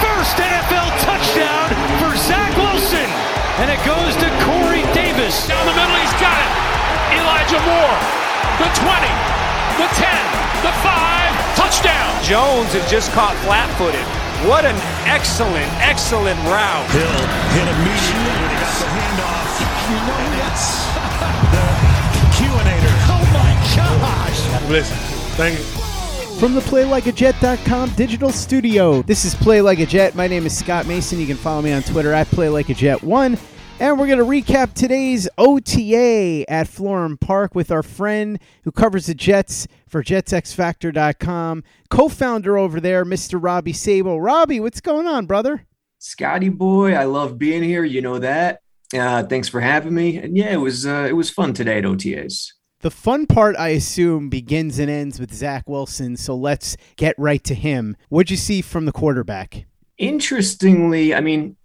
First NFL touchdown for Zach Wilson. And it goes to Corey Davis. Down the middle, he's got it. Elijah Moore, the 20, the 10, the 5, touchdown. Jones is just caught flat-footed. What an excellent, excellent route. Hill hit immediately when he got the handoff. and it's the Q-inator. Oh my gosh. Listen, thank you. From the PlayLikeAJet.com digital studio, this is Play Like a Jet. My name is Scott Mason. You can follow me on Twitter at PlayLikeAJet1. And we're going to recap today's OTA at Florham Park with our friend who covers the Jets for JetsXFactor.com, co founder over there, Mr. Robbie Sabo. Robbie, what's going on, brother? Scotty boy, I love being here. You know that. Uh, thanks for having me. And yeah, it was uh, it was fun today at OTAs. The fun part, I assume, begins and ends with Zach Wilson. So let's get right to him. What'd you see from the quarterback? Interestingly, I mean,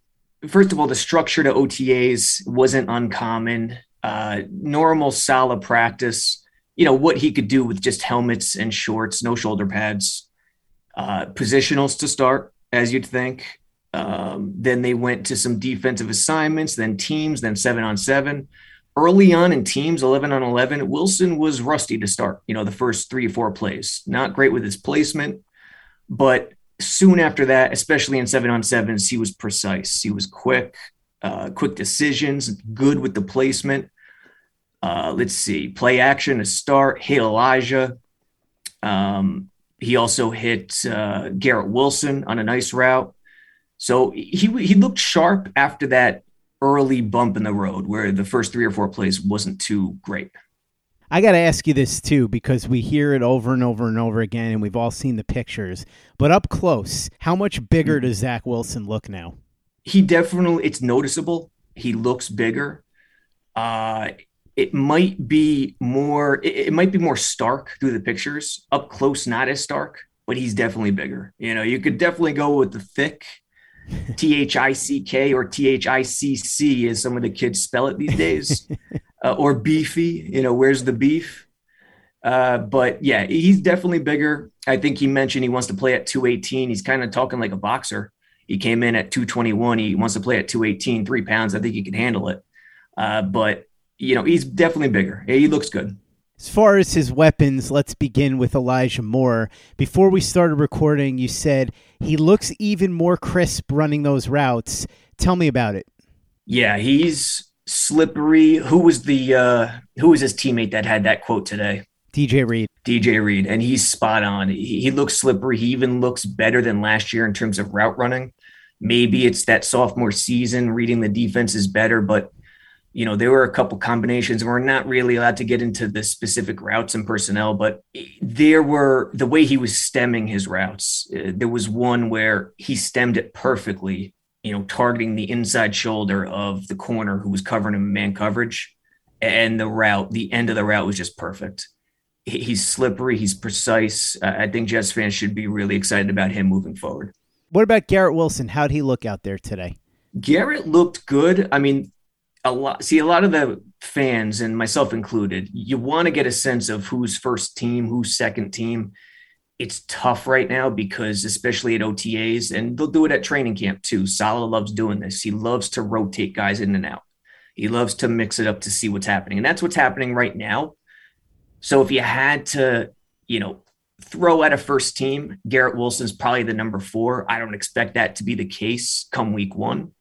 first of all, the structure to OTAs wasn't uncommon. Uh, normal, solid practice. You know what he could do with just helmets and shorts, no shoulder pads. Uh, positionals to start, as you'd think. Um, then they went to some defensive assignments, then teams, then seven on seven early on in teams 11 on 11 wilson was rusty to start you know the first three or four plays. Not great with his placement but soon after that especially in seven on sevens he was precise. He was quick uh, quick decisions good with the placement. Uh, let's see play action to start hit elijah. Um, he also hit uh, garrett wilson on a nice route. So he he looked sharp after that early bump in the road where the first three or four plays wasn't too great. I got to ask you this too because we hear it over and over and over again, and we've all seen the pictures. But up close, how much bigger does Zach Wilson look now? He definitely, it's noticeable. He looks bigger. Uh, it might be more, it, it might be more stark through the pictures. Up close, not as stark, but he's definitely bigger. You know, you could definitely go with the thick T H I C K or T H I C C, as some of the kids spell it these days, uh, or beefy. You know, where's the beef? Uh, but yeah, he's definitely bigger. I think he mentioned he wants to play at 218. He's kind of talking like a boxer. He came in at 221. He wants to play at 218, three pounds. I think he can handle it. Uh, but, you know, he's definitely bigger. He looks good. As far as his weapons, let's begin with Elijah Moore. Before we started recording, you said he looks even more crisp running those routes. Tell me about it. Yeah, he's slippery. Who was the uh who was his teammate that had that quote today? DJ Reed. DJ Reed, and he's spot on. He, he looks slippery. He even looks better than last year in terms of route running. Maybe it's that sophomore season, reading the defense is better, but you know, there were a couple combinations. We're not really allowed to get into the specific routes and personnel, but there were the way he was stemming his routes. Uh, there was one where he stemmed it perfectly, you know, targeting the inside shoulder of the corner who was covering him in man coverage. And the route, the end of the route was just perfect. He, he's slippery, he's precise. Uh, I think Jets fans should be really excited about him moving forward. What about Garrett Wilson? How'd he look out there today? Garrett looked good. I mean, a lot. See, a lot of the fans and myself included, you want to get a sense of who's first team, who's second team. It's tough right now because, especially at OTAs, and they'll do it at training camp too. Saleh loves doing this. He loves to rotate guys in and out. He loves to mix it up to see what's happening, and that's what's happening right now. So if you had to, you know, throw at a first team, Garrett Wilson's probably the number four. I don't expect that to be the case come week one,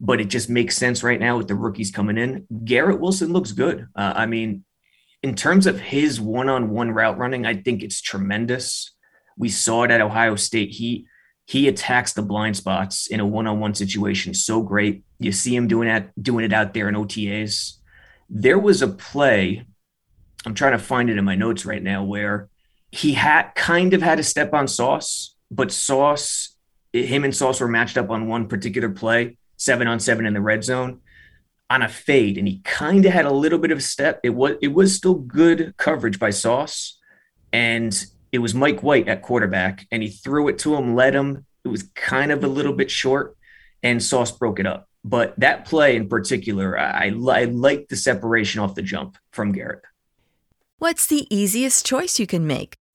but it just makes sense right now with the rookies coming in. Garrett Wilson looks good. Uh, I mean, in terms of his one on one route running, I think it's tremendous. We saw it at Ohio State. He he attacks the blind spots in a one on one situation so great. You see him doing that, doing it out there in OTAs. There was a play, I'm trying to find it in my notes right now, where he had kind of had a step on Sauce, but Sauce, him and Sauce were matched up on one particular play, seven on seven in the red zone on a fade, and he kind of had a little bit of a step. It was it was still good coverage by Sauce, and it was Mike White at quarterback, and he threw it to him, led him. It was kind of a little bit short, and Sauce broke it up. But that play in particular, I, I like the separation off the jump from Garrett. What's the easiest choice you can make?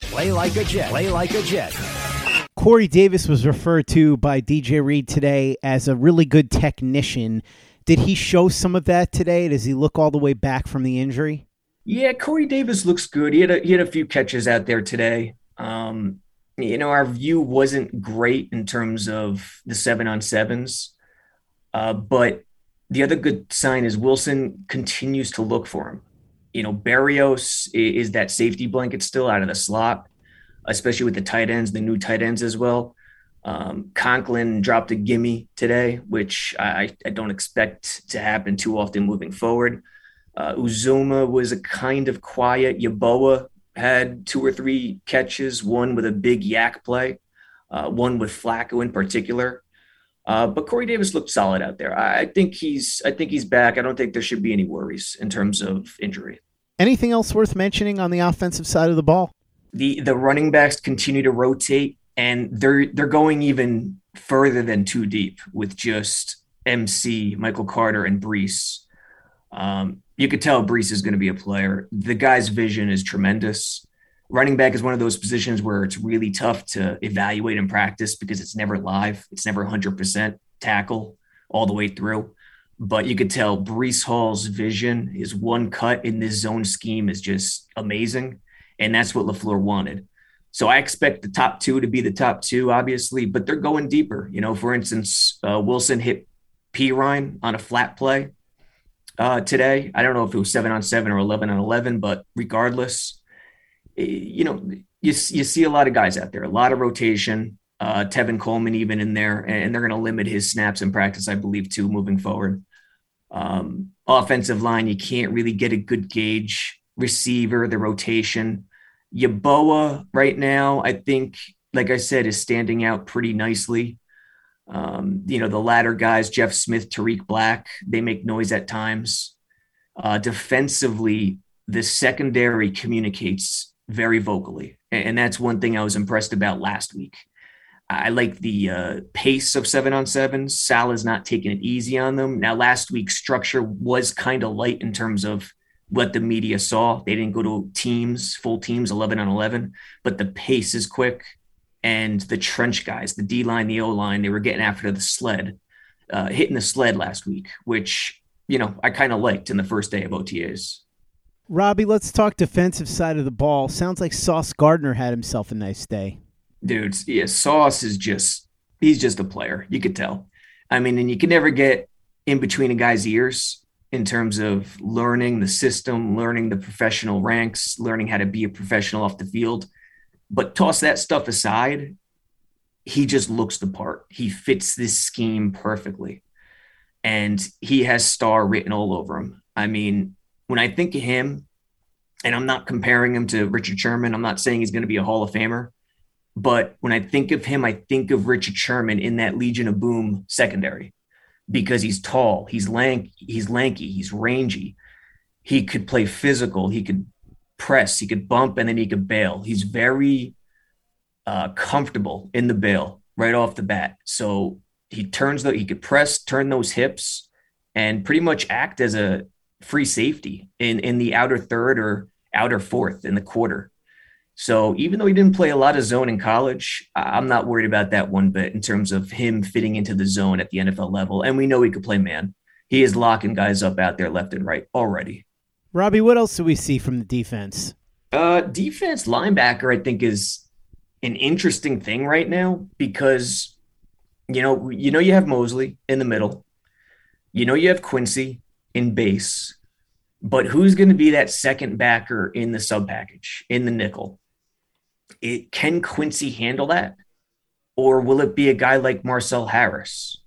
Play like a Jet. Play like a Jet. Corey Davis was referred to by DJ Reed today as a really good technician. Did he show some of that today? Does he look all the way back from the injury? Yeah, Corey Davis looks good. He had a, he had a few catches out there today. Um, you know, our view wasn't great in terms of the seven on sevens, uh, but the other good sign is Wilson continues to look for him. You know, Barrios is that safety blanket still out of the slot, especially with the tight ends, the new tight ends as well. Um, Conklin dropped a gimme today, which I, I don't expect to happen too often moving forward. Uh, Uzomah was a kind of quiet. Yeboah had two or three catches, one with a big YAC play, uh, one with Flacco in particular. Uh, but Corey Davis looked solid out there. I think he's I think he's back. I don't think there should be any worries in terms of injury. Anything else worth mentioning on the offensive side of the ball? The the running backs continue to rotate, and they're they're going even further than too deep with just MC, Michael Carter, and Breece. Um, you could tell Breece is going to be a player. The guy's vision is tremendous. Running back is one of those positions where it's really tough to evaluate in practice because it's never live. It's never 100% tackle all the way through. But you could tell Breece Hall's vision, his one cut in this zone scheme is just amazing. And that's what LaFleur wanted. So I expect the top two to be the top two, obviously, but they're going deeper. You know, for instance, uh, Wilson hit Perine on a flat play uh, today. I don't know if it was seven on seven or 11 on 11, but regardless, you know, you, you see a lot of guys out there, a lot of rotation. Uh, Tevin Coleman even in there, and they're going to limit his snaps in practice, I believe, too, moving forward. Um, offensive line, you can't really get a good gauge. Receiver, the rotation. Yeboah right now, I think, like I said, is standing out pretty nicely. Um, you know, the latter guys, Jeff Smith, Tarik Black, they make noise at times. Uh, defensively, the secondary communicates very vocally. And that's one thing I was impressed about last week. I like the uh, pace of seven on seven. Sal is not taking it easy on them. Now, last week's structure was kind of light in terms of what the media saw. They didn't go to teams, full teams, 11 on 11, but the pace is quick and the trench guys, the D line, the O line, they were getting after the sled, uh, hitting the sled last week, which you know, I kind of liked in the first day of OTAs. Robbie, let's talk defensive side of the ball. Sounds like Sauce Gardner had himself a nice day. Dude, yeah, Sauce is just he's just a player. You could tell. I mean, and you can never get in between a guy's ears in terms of learning the system, learning the professional ranks, learning how to be a professional off the field. But toss that stuff aside, he just looks the part. He fits this scheme perfectly. And he has star written all over him. I mean, when I think of him, and I'm not comparing him to Richard Sherman, I'm not saying he's going to be a Hall of Famer, but when I think of him, I think of Richard Sherman in that Legion of Boom secondary because he's tall, he's lank, he's lanky, he's rangy. He could play physical, he could press, he could bump, and then he could bail. He's very uh, comfortable in the bail right off the bat. So he turns the he could press, turn those hips, and pretty much act as a free safety in in the outer third or outer fourth in the quarter. So even though he didn't play a lot of zone in college, I'm not worried about that one bit in terms of him fitting into the zone at the NFL level. And we know he could play man. He is locking guys up out there left and right already. Robbie, what else do we see from the defense? Uh, defense linebacker, I think, is an interesting thing right now because you know you know you have Mosley in the middle, you know you have Quincy in base, but who's going to be that second backer in the sub package in the nickel? it, can Quincy handle that? Or will it be a guy like Marcell Harris?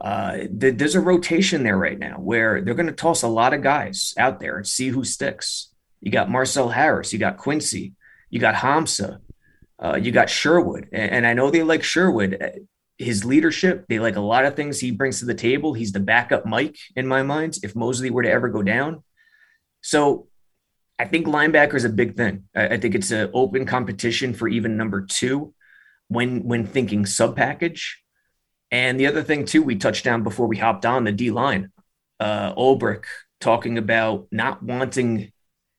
Uh, th- there's a rotation there right now where they're going to toss a lot of guys out there and see who sticks. You got Marcell Harris, you got Quincy, you got Hamsah, uh, you got Sherwood. And, and, I know they like Sherwood. His leadership, they like a lot of things he brings to the table. He's the backup Mike in my mind if Mosley were to ever go down. So I think linebacker is a big thing. I, think it's an open competition for even number two when when thinking sub package. And the other thing too, we touched down before we hopped on the D line. Uh, Ulbrich talking about not wanting,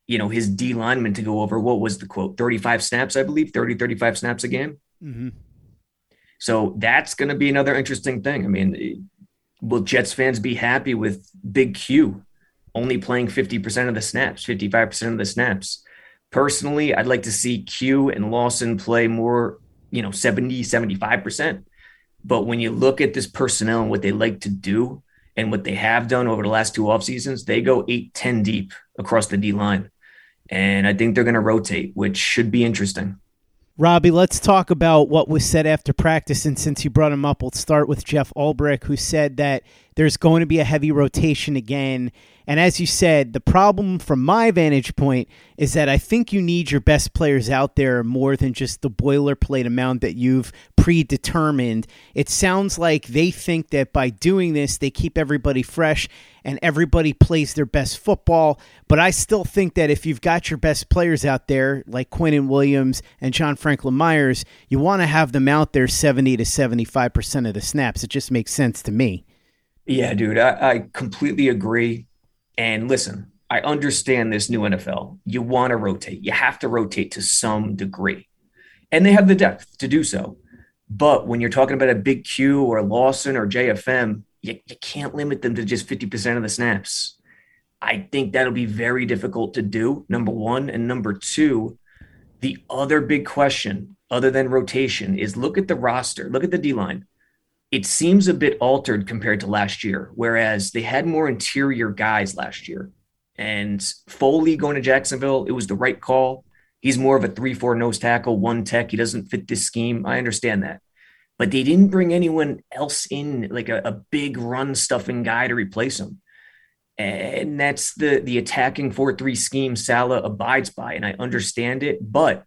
you know, his D lineman to go over what was the quote 35 snaps, I believe, 30, 35 snaps a game. Mm-hmm. So that's going to be another interesting thing. I mean, will Jets fans be happy with Big Q only playing 50% of the snaps, 55% of the snaps. Personally, I'd like to see Q and Lawson play more, you know, 70, 75%. But when you look at this personnel and what they like to do and what they have done over the last two off seasons, they go 8, 10 deep across the D line. And I think they're going to rotate, which should be interesting. Robbie, let's talk about what was said after practice. And since you brought him up, we'll start with Jeff Ulbrich, who said that there's going to be a heavy rotation again and as you said, the problem from my vantage point is that I think you need your best players out there more than just the boilerplate amount that you've predetermined. It sounds like they think that by doing this, they keep everybody fresh and everybody plays their best football. But I still think that if you've got your best players out there, like Quinnen Williams and John Franklin Myers, you want to have them out there 70 to 75% of the snaps. It just makes sense to me. Yeah, dude, I, I completely agree. And listen, I understand this new NFL. You want to rotate, you have to rotate to some degree. And they have the depth to do so. But when you're talking about a big Q or Lawson or JFM, you, you can't limit them to just 50% of the snaps. I think that'll be very difficult to do, number one. And number two, the other big question, other than rotation, is look at the roster, look at the D line it seems a bit altered compared to last year, whereas they had more interior guys last year. And Foley going to Jacksonville, it was the right call. He's more of a 3 4 nose tackle, one tech. He doesn't fit this scheme. I understand that. But they didn't bring anyone else in, like a, a big run stuffing guy to replace him. And that's the, the attacking 4 3 scheme Saleh abides by. And I understand it. But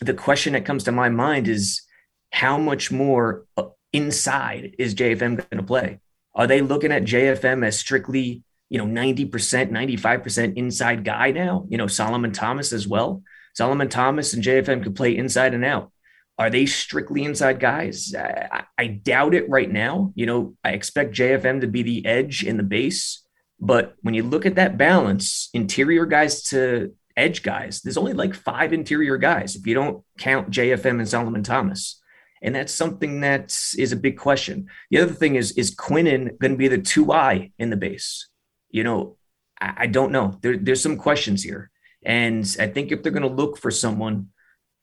the question that comes to my mind is how much more uh, inside is JFM going to play? Are they looking at JFM as strictly, you know, 90%, 95% inside guy now? You know, Solomon Thomas as well. Solomon Thomas and JFM could play inside and out. Are they strictly inside guys? I, I doubt it right now. You know, I expect JFM to be the edge in the base. But when you look at that balance, interior guys to edge guys, there's only like five interior guys if you don't count JFM and Solomon Thomas. And that's something that is a big question. The other thing is, is Quinnen going to be the two I in the base? You know, I, I don't know. There, there's some questions here. And I think if they're going to look for someone,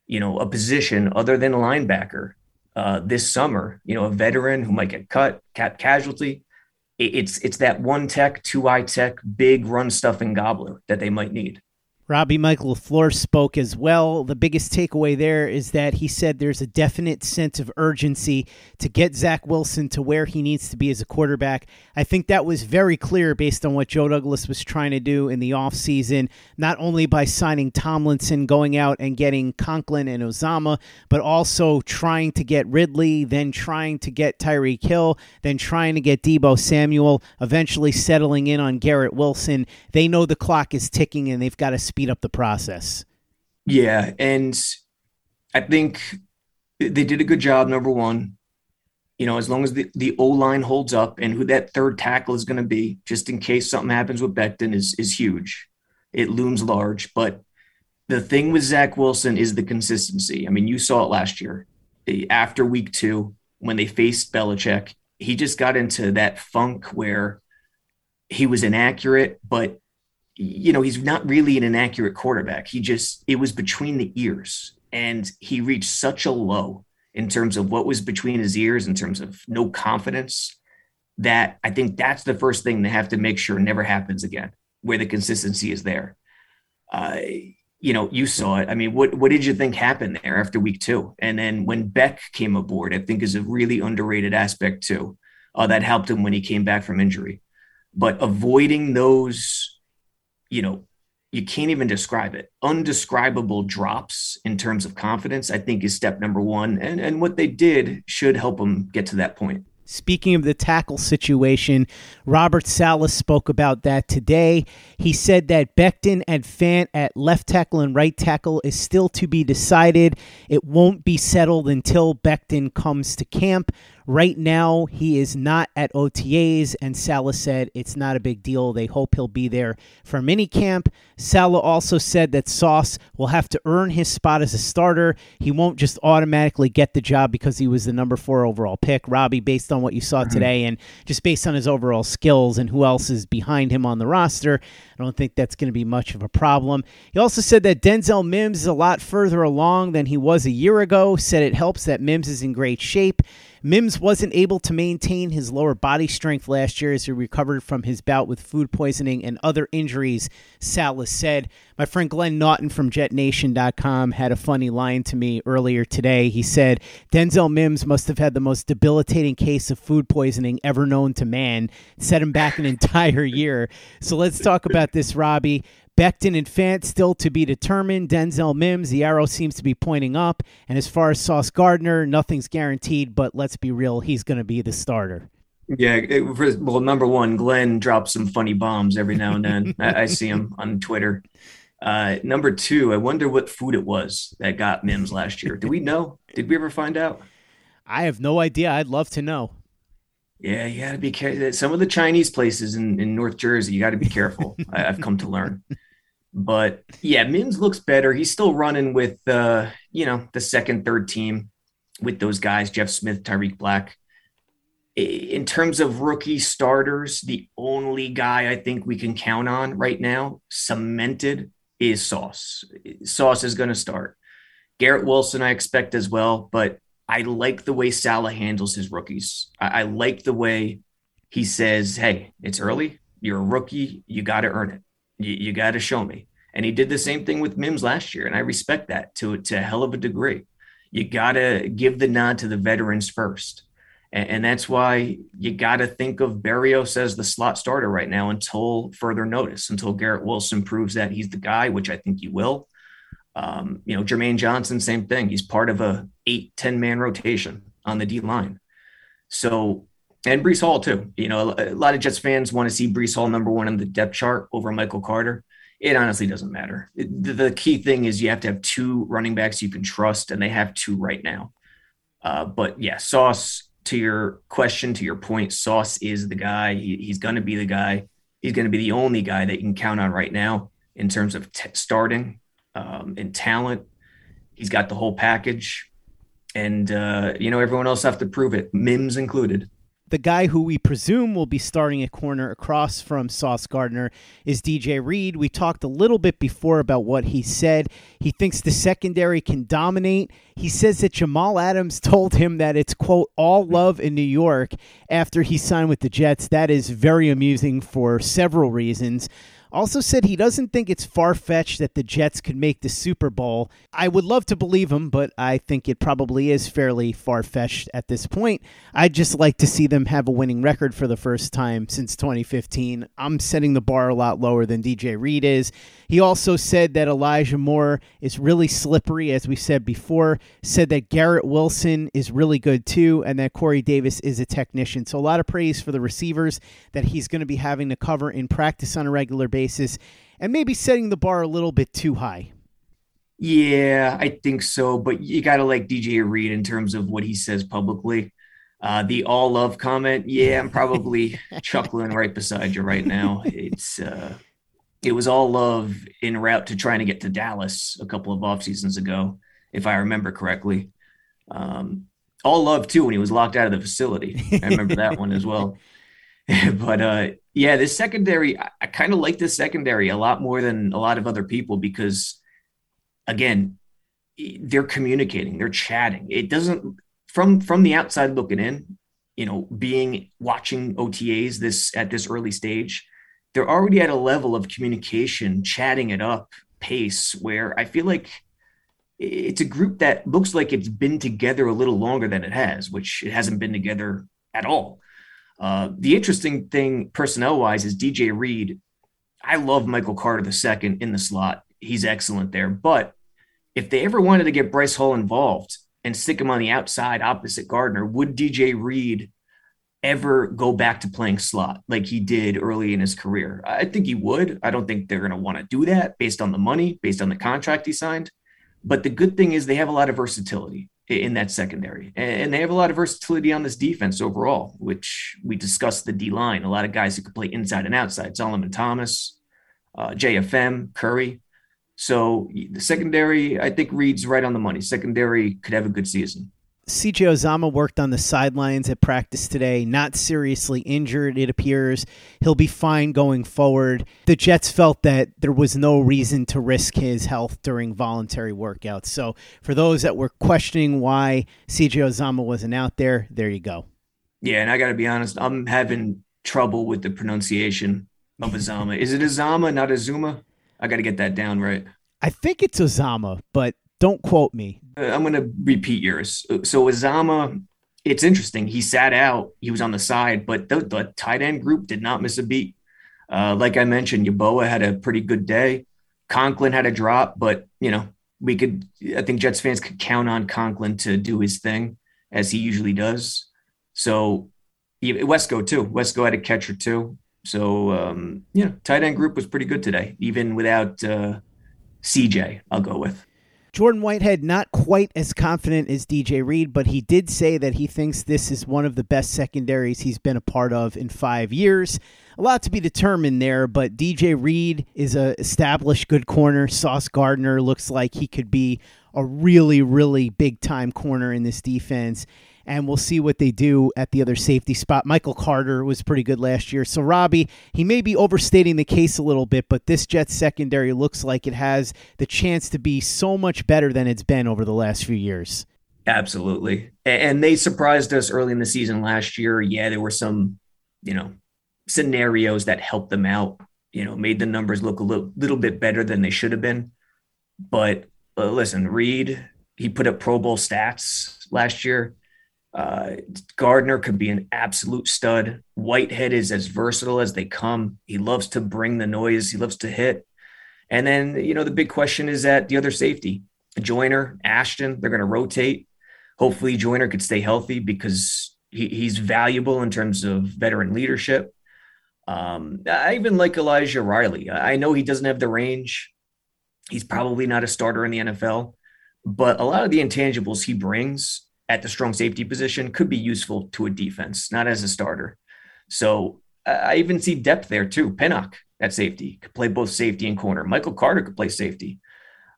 you know, a position other than a linebacker uh, this summer, you know, a veteran who might get cut, cap casualty, it, it's it's that one tech, two eye tech, big run stuffing gobbler that they might need. Robbie Michael LaFleur spoke as well. The biggest takeaway there is that he said there's a definite sense of urgency to get Zach Wilson to where he needs to be as a quarterback. I think that was very clear based on what Joe Douglas was trying to do in the offseason, not only by signing Tomlinson, going out and getting Conklin and Ozama, but also trying to get Ridley, then trying to get Tyreek Hill, then trying to get Deebo Samuel, eventually settling in on Garrett Wilson. They know the clock is ticking and they've got to speed up the process. Yeah, and I think they did a good job. Number one, you know, as long as the, the O line holds up and who that third tackle is going to be, just in case something happens with Becton, is is huge. It looms large. But the thing with Zach Wilson is the consistency. I mean, you saw it last year. After week two, when they faced Belichick, he just got into that funk where he was inaccurate, but you know, he's not really an inaccurate quarterback. He just, it was between the ears. And he reached such a low in terms of what was between his ears, in terms of no confidence, that I think that's the first thing they have to make sure never happens again, where the consistency is there. Uh, you know, you saw it. I mean, what what did you think happened there after week two? And then when Beck came aboard, I think is a really underrated aspect too. Uh, that helped him when he came back from injury. But avoiding those you know, you can't even describe it. Undescribable drops in terms of confidence, I think, is step number one. And and what they did should help them get to that point. Speaking of the tackle situation, Robert Saleh spoke about that today. He said that Becton and Fant at left tackle and right tackle is still to be decided. It won't be settled until Becton comes to camp. Right now, he is not at OTAs, and Saleh said it's not a big deal. They hope he'll be there for minicamp. Saleh also said that Sauce will have to earn his spot as a starter. He won't just automatically get the job because he was the number four overall pick. Robbie, based on what you saw mm-hmm. today and just based on his overall skills and who else is behind him on the roster, I don't think that's going to be much of a problem. He also said that Denzel Mims is a lot further along than he was a year ago, said it helps that Mims is in great shape. Mims wasn't able to maintain his lower body strength last year as he recovered from his bout with food poisoning and other injuries, Saleh said. My friend Glenn Naughton from JetNation.com had a funny line to me earlier today. He said, Denzel Mims must have had the most debilitating case of food poisoning ever known to man. Set him back an entire year. So let's talk about this, Robbie. Becton and Fant still to be determined. Denzel Mims, the arrow seems to be pointing up. And as far as Sauce Gardner, nothing's guaranteed, but let's be real, he's going to be the starter. Yeah, it, well, number one, Glenn drops some funny bombs every now and then. I, I, see him on Twitter. Uh, number two, I wonder what food it was that got Mims last year. Do we know? Did we ever find out? I have no idea. I'd love to know. Yeah, you got to be careful. Some of the Chinese places in, in North Jersey, you got to be careful. I, I've come to learn. But yeah, Mims looks better. He's still running with uh, you know, the second, third team with those guys, Jeff Smith, Tarik Black. In terms of rookie starters, the only guy I think we can count on right now, cemented, is Sauce. Sauce is going to start. Garrett Wilson, I expect as well, but I like the way Saleh handles his rookies. I, I like the way he says, Hey, it's early. You're a rookie. You got to earn it. You, you got to show me. And he did the same thing with Mims last year. And I respect that to, to a hell of a degree. You got to give the nod to the veterans first. And, that's why you got to think of Barrios as the slot starter right now until further notice, until Garrett Wilson proves that he's the guy, which I think he will. Um, you know, Jermaine Johnson, same thing. He's part of a eight, 10 man rotation on the D line. So and Breece Hall too. You know, a lot of Jets fans want to see Breece Hall number one on the depth chart over Michael Carter. It honestly doesn't matter. The, key thing is you have to have two running backs you can trust, and they have two right now. Uh, but yeah, Sauce. To your question, to your point, Sauce is the guy. He, he's going to be the guy. He's going to be the only guy that you can count on right now in terms of t- starting um, and talent. He's got the whole package, and uh, you know everyone else have to prove it, Mims included. The guy who we presume will be starting at corner across from Sauce Gardner is DJ Reed. We talked a little bit before about what he said. He thinks the secondary can dominate. He says that Jamal Adams told him that it's, quote, all love in New York after he signed with the Jets. That is very amusing for several reasons. Also said he doesn't think it's far fetched that the Jets could make the Super Bowl. I would love to believe him, but I think it probably is fairly far fetched at this point. I'd just like to see them have a winning record for the first time since 2015. I'm setting the bar a lot lower than DJ Reed is. He also said that Elijah Moore is really slippery, as we said before, said that Garrett Wilson is really good too, and that Corey Davis is a technician. So a lot of praise for the receivers that he's going to be having to cover in practice on a regular basis, and maybe setting the bar a little bit too high. Yeah, I think so. But you got to like DJ Reed in terms of what he says publicly. Uh, the all love comment, yeah, I'm probably chuckling right beside you right now. It's uh, it was all love in route to trying to get to Dallas a couple of off seasons ago, if I remember correctly. Um, all love too when he was locked out of the facility. I remember that one as well. but uh, yeah, this secondary, I, I kind of like this secondary a lot more than a lot of other people because, again, they're communicating, they're chatting. It doesn't from from the outside looking in, you know, being watching OTAs this at this early stage they're already at a level of communication, chatting it up pace where I feel like it's a group that looks like it's been together a little longer than it has, which it hasn't been together at all. Uh, the interesting thing, personnel wise, is DJ Reed. I love Michael Carter second in the slot. He's excellent there. But if they ever wanted to get Bryce Hall involved and stick him on the outside opposite Gardner, would DJ Reed ever go back to playing slot like he did early in his career. I think he would. I don't think they're going to want to do that based on the money, based on the contract he signed. But the good thing is they have a lot of versatility in that secondary, and they have a lot of versatility on this defense overall, which we discussed the D line. A lot of guys who could play inside and outside: Solomon Thomas, uh, JFM, Curry. So the secondary, I think, reads right on the money. Secondary could have a good season. CJ Uzomah worked on the sidelines at practice today, not seriously injured, it appears. He'll be fine going forward. The Jets felt that there was no reason to risk his health during voluntary workouts. So, for those that were questioning why CJ Uzomah wasn't out there, there you go. Yeah, and I got to be honest, I'm having trouble with the pronunciation of Uzomah. Is it Azama, not Azuma? I got to get that down right. I think it's Uzomah, but don't quote me. Uh, I'm going to repeat yours. So Azama, it's interesting. He sat out. He was on the side, but the, the tight end group did not miss a beat. Uh, like I mentioned, Yeboah had a pretty good day. Conklin had a drop, but you know we could. I think Jets fans could count on Conklin to do his thing as he usually does. So Wesco too. Wesco had a catcher too. So um, you know, tight end group was pretty good today, even without uh, CJ. I'll go with. Jordan Whitehead not quite as confident as DJ Reed, but he did say that he thinks this is one of the best secondaries he's been a part of in five years. A lot to be determined there, but DJ Reed is a established good corner. Sauce Gardner looks like he could be a really, really big time corner in this defense and we'll see what they do at the other safety spot. Michael Carter was pretty good last year. So, Robbie, he may be overstating the case a little bit, but this Jets secondary looks like it has the chance to be so much better than it's been over the last few years. Absolutely. And they surprised us early in the season last year. Yeah, there were some, you know, scenarios that helped them out, you know, made the numbers look a little, little bit better than they should have been. But uh, listen, Reed, he put up Pro Bowl stats last year. Uh, Gardner could be an absolute stud. Whitehead is as versatile as they come. He loves to bring the noise. He loves to hit. And then, you know, the big question is that the other safety, Joyner, Ashtyn, they're going to rotate. Hopefully, Joyner could stay healthy because he, he's valuable in terms of veteran leadership. Um, I even like Elijah Riley. I know he doesn't have the range. He's probably not a starter in the NFL, but a lot of the intangibles he brings at the strong safety position could be useful to a defense, not as a starter. So I even see depth there too. Pinnock at safety could play both safety and corner. Michael Carter could play safety,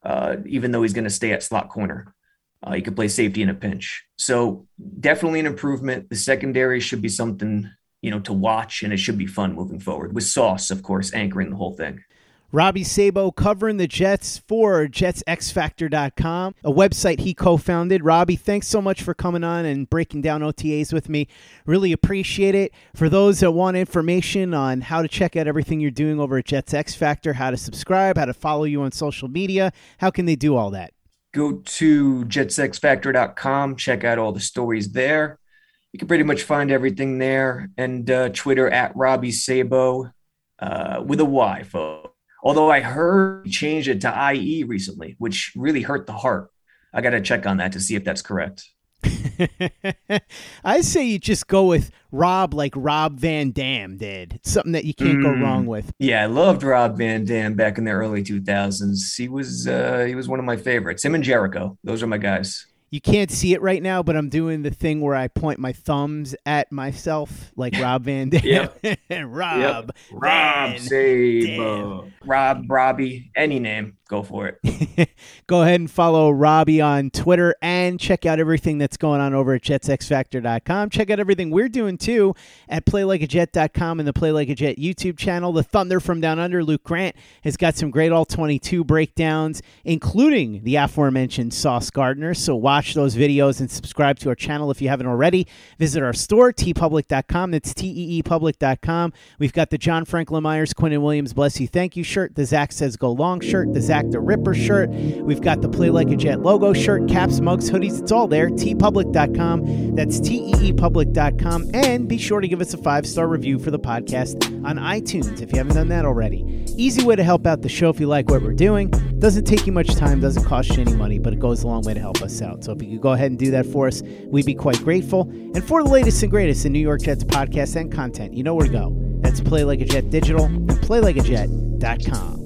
uh, even though he's going to stay at slot corner. Uh, he could play safety in a pinch. So definitely an improvement. The secondary should be something you know to watch, and it should be fun moving forward. With Sauce, of course, anchoring the whole thing. Robbie Sabo covering the Jets for JetsXFactor.com, a website he co founded. Robbie, thanks so much for coming on and breaking down OTAs with me. Really appreciate it. For those that want information on how to check out everything you're doing over at Jets X Factor, how to subscribe, how to follow you on social media, how can they do all that? Go to JetsXFactor.com, check out all the stories there. You can pretty much find everything there. And uh, Twitter at Robbie Sabo uh, with a Y, folks. Although I heard he changed it to IE recently, which really hurt the heart. I got to check on that to see if that's correct. I say you just go with Rob like Rob Van Dam did. It's something that you can't mm. go wrong with. Yeah, I loved Rob Van Dam back in the early 2000s. He was uh, he was one of my favorites. Him and Jericho. Those are my guys you can't see it right now, but I'm doing the thing where I point my thumbs at myself, like Rob Van Dam. yep. Rob. Yep. Rob Sabo. Rob, Robbie, any name. Go for it. go ahead and follow Robbie on Twitter and check out everything that's going on over at jetsxfactor.com. Check out everything we're doing too at playlikeajet.com and the Play Like a Jet YouTube channel. The Thunder from Down Under, Luke Grant, has got some great all 22 breakdowns, including the aforementioned Sauce Gardner. So watch those videos and subscribe to our channel if you haven't already. Visit our store, teepublic.com. That's teepublic.com. We've got the John Franklin Myers, Quinnen Williams, Bless You, Thank You shirt, the Zach Says Go Long shirt, the Zach the Ripper shirt. We've got the Play Like a Jet logo shirt, caps, mugs, hoodies. It's all there. teepublic.com. That's teepublic.com. And be sure to give us a five star review for the podcast on iTunes if you haven't done that already. Easy way to help out the show if you like what we're doing. Doesn't take you much time, doesn't cost you any money, but it goes a long way to help us out. So if you could go ahead and do that for us, we'd be quite grateful. And for the latest and greatest in New York Jets podcasts and content, you know where to go. That's Play Like a Jet Digital and PlayLikeAJet.com.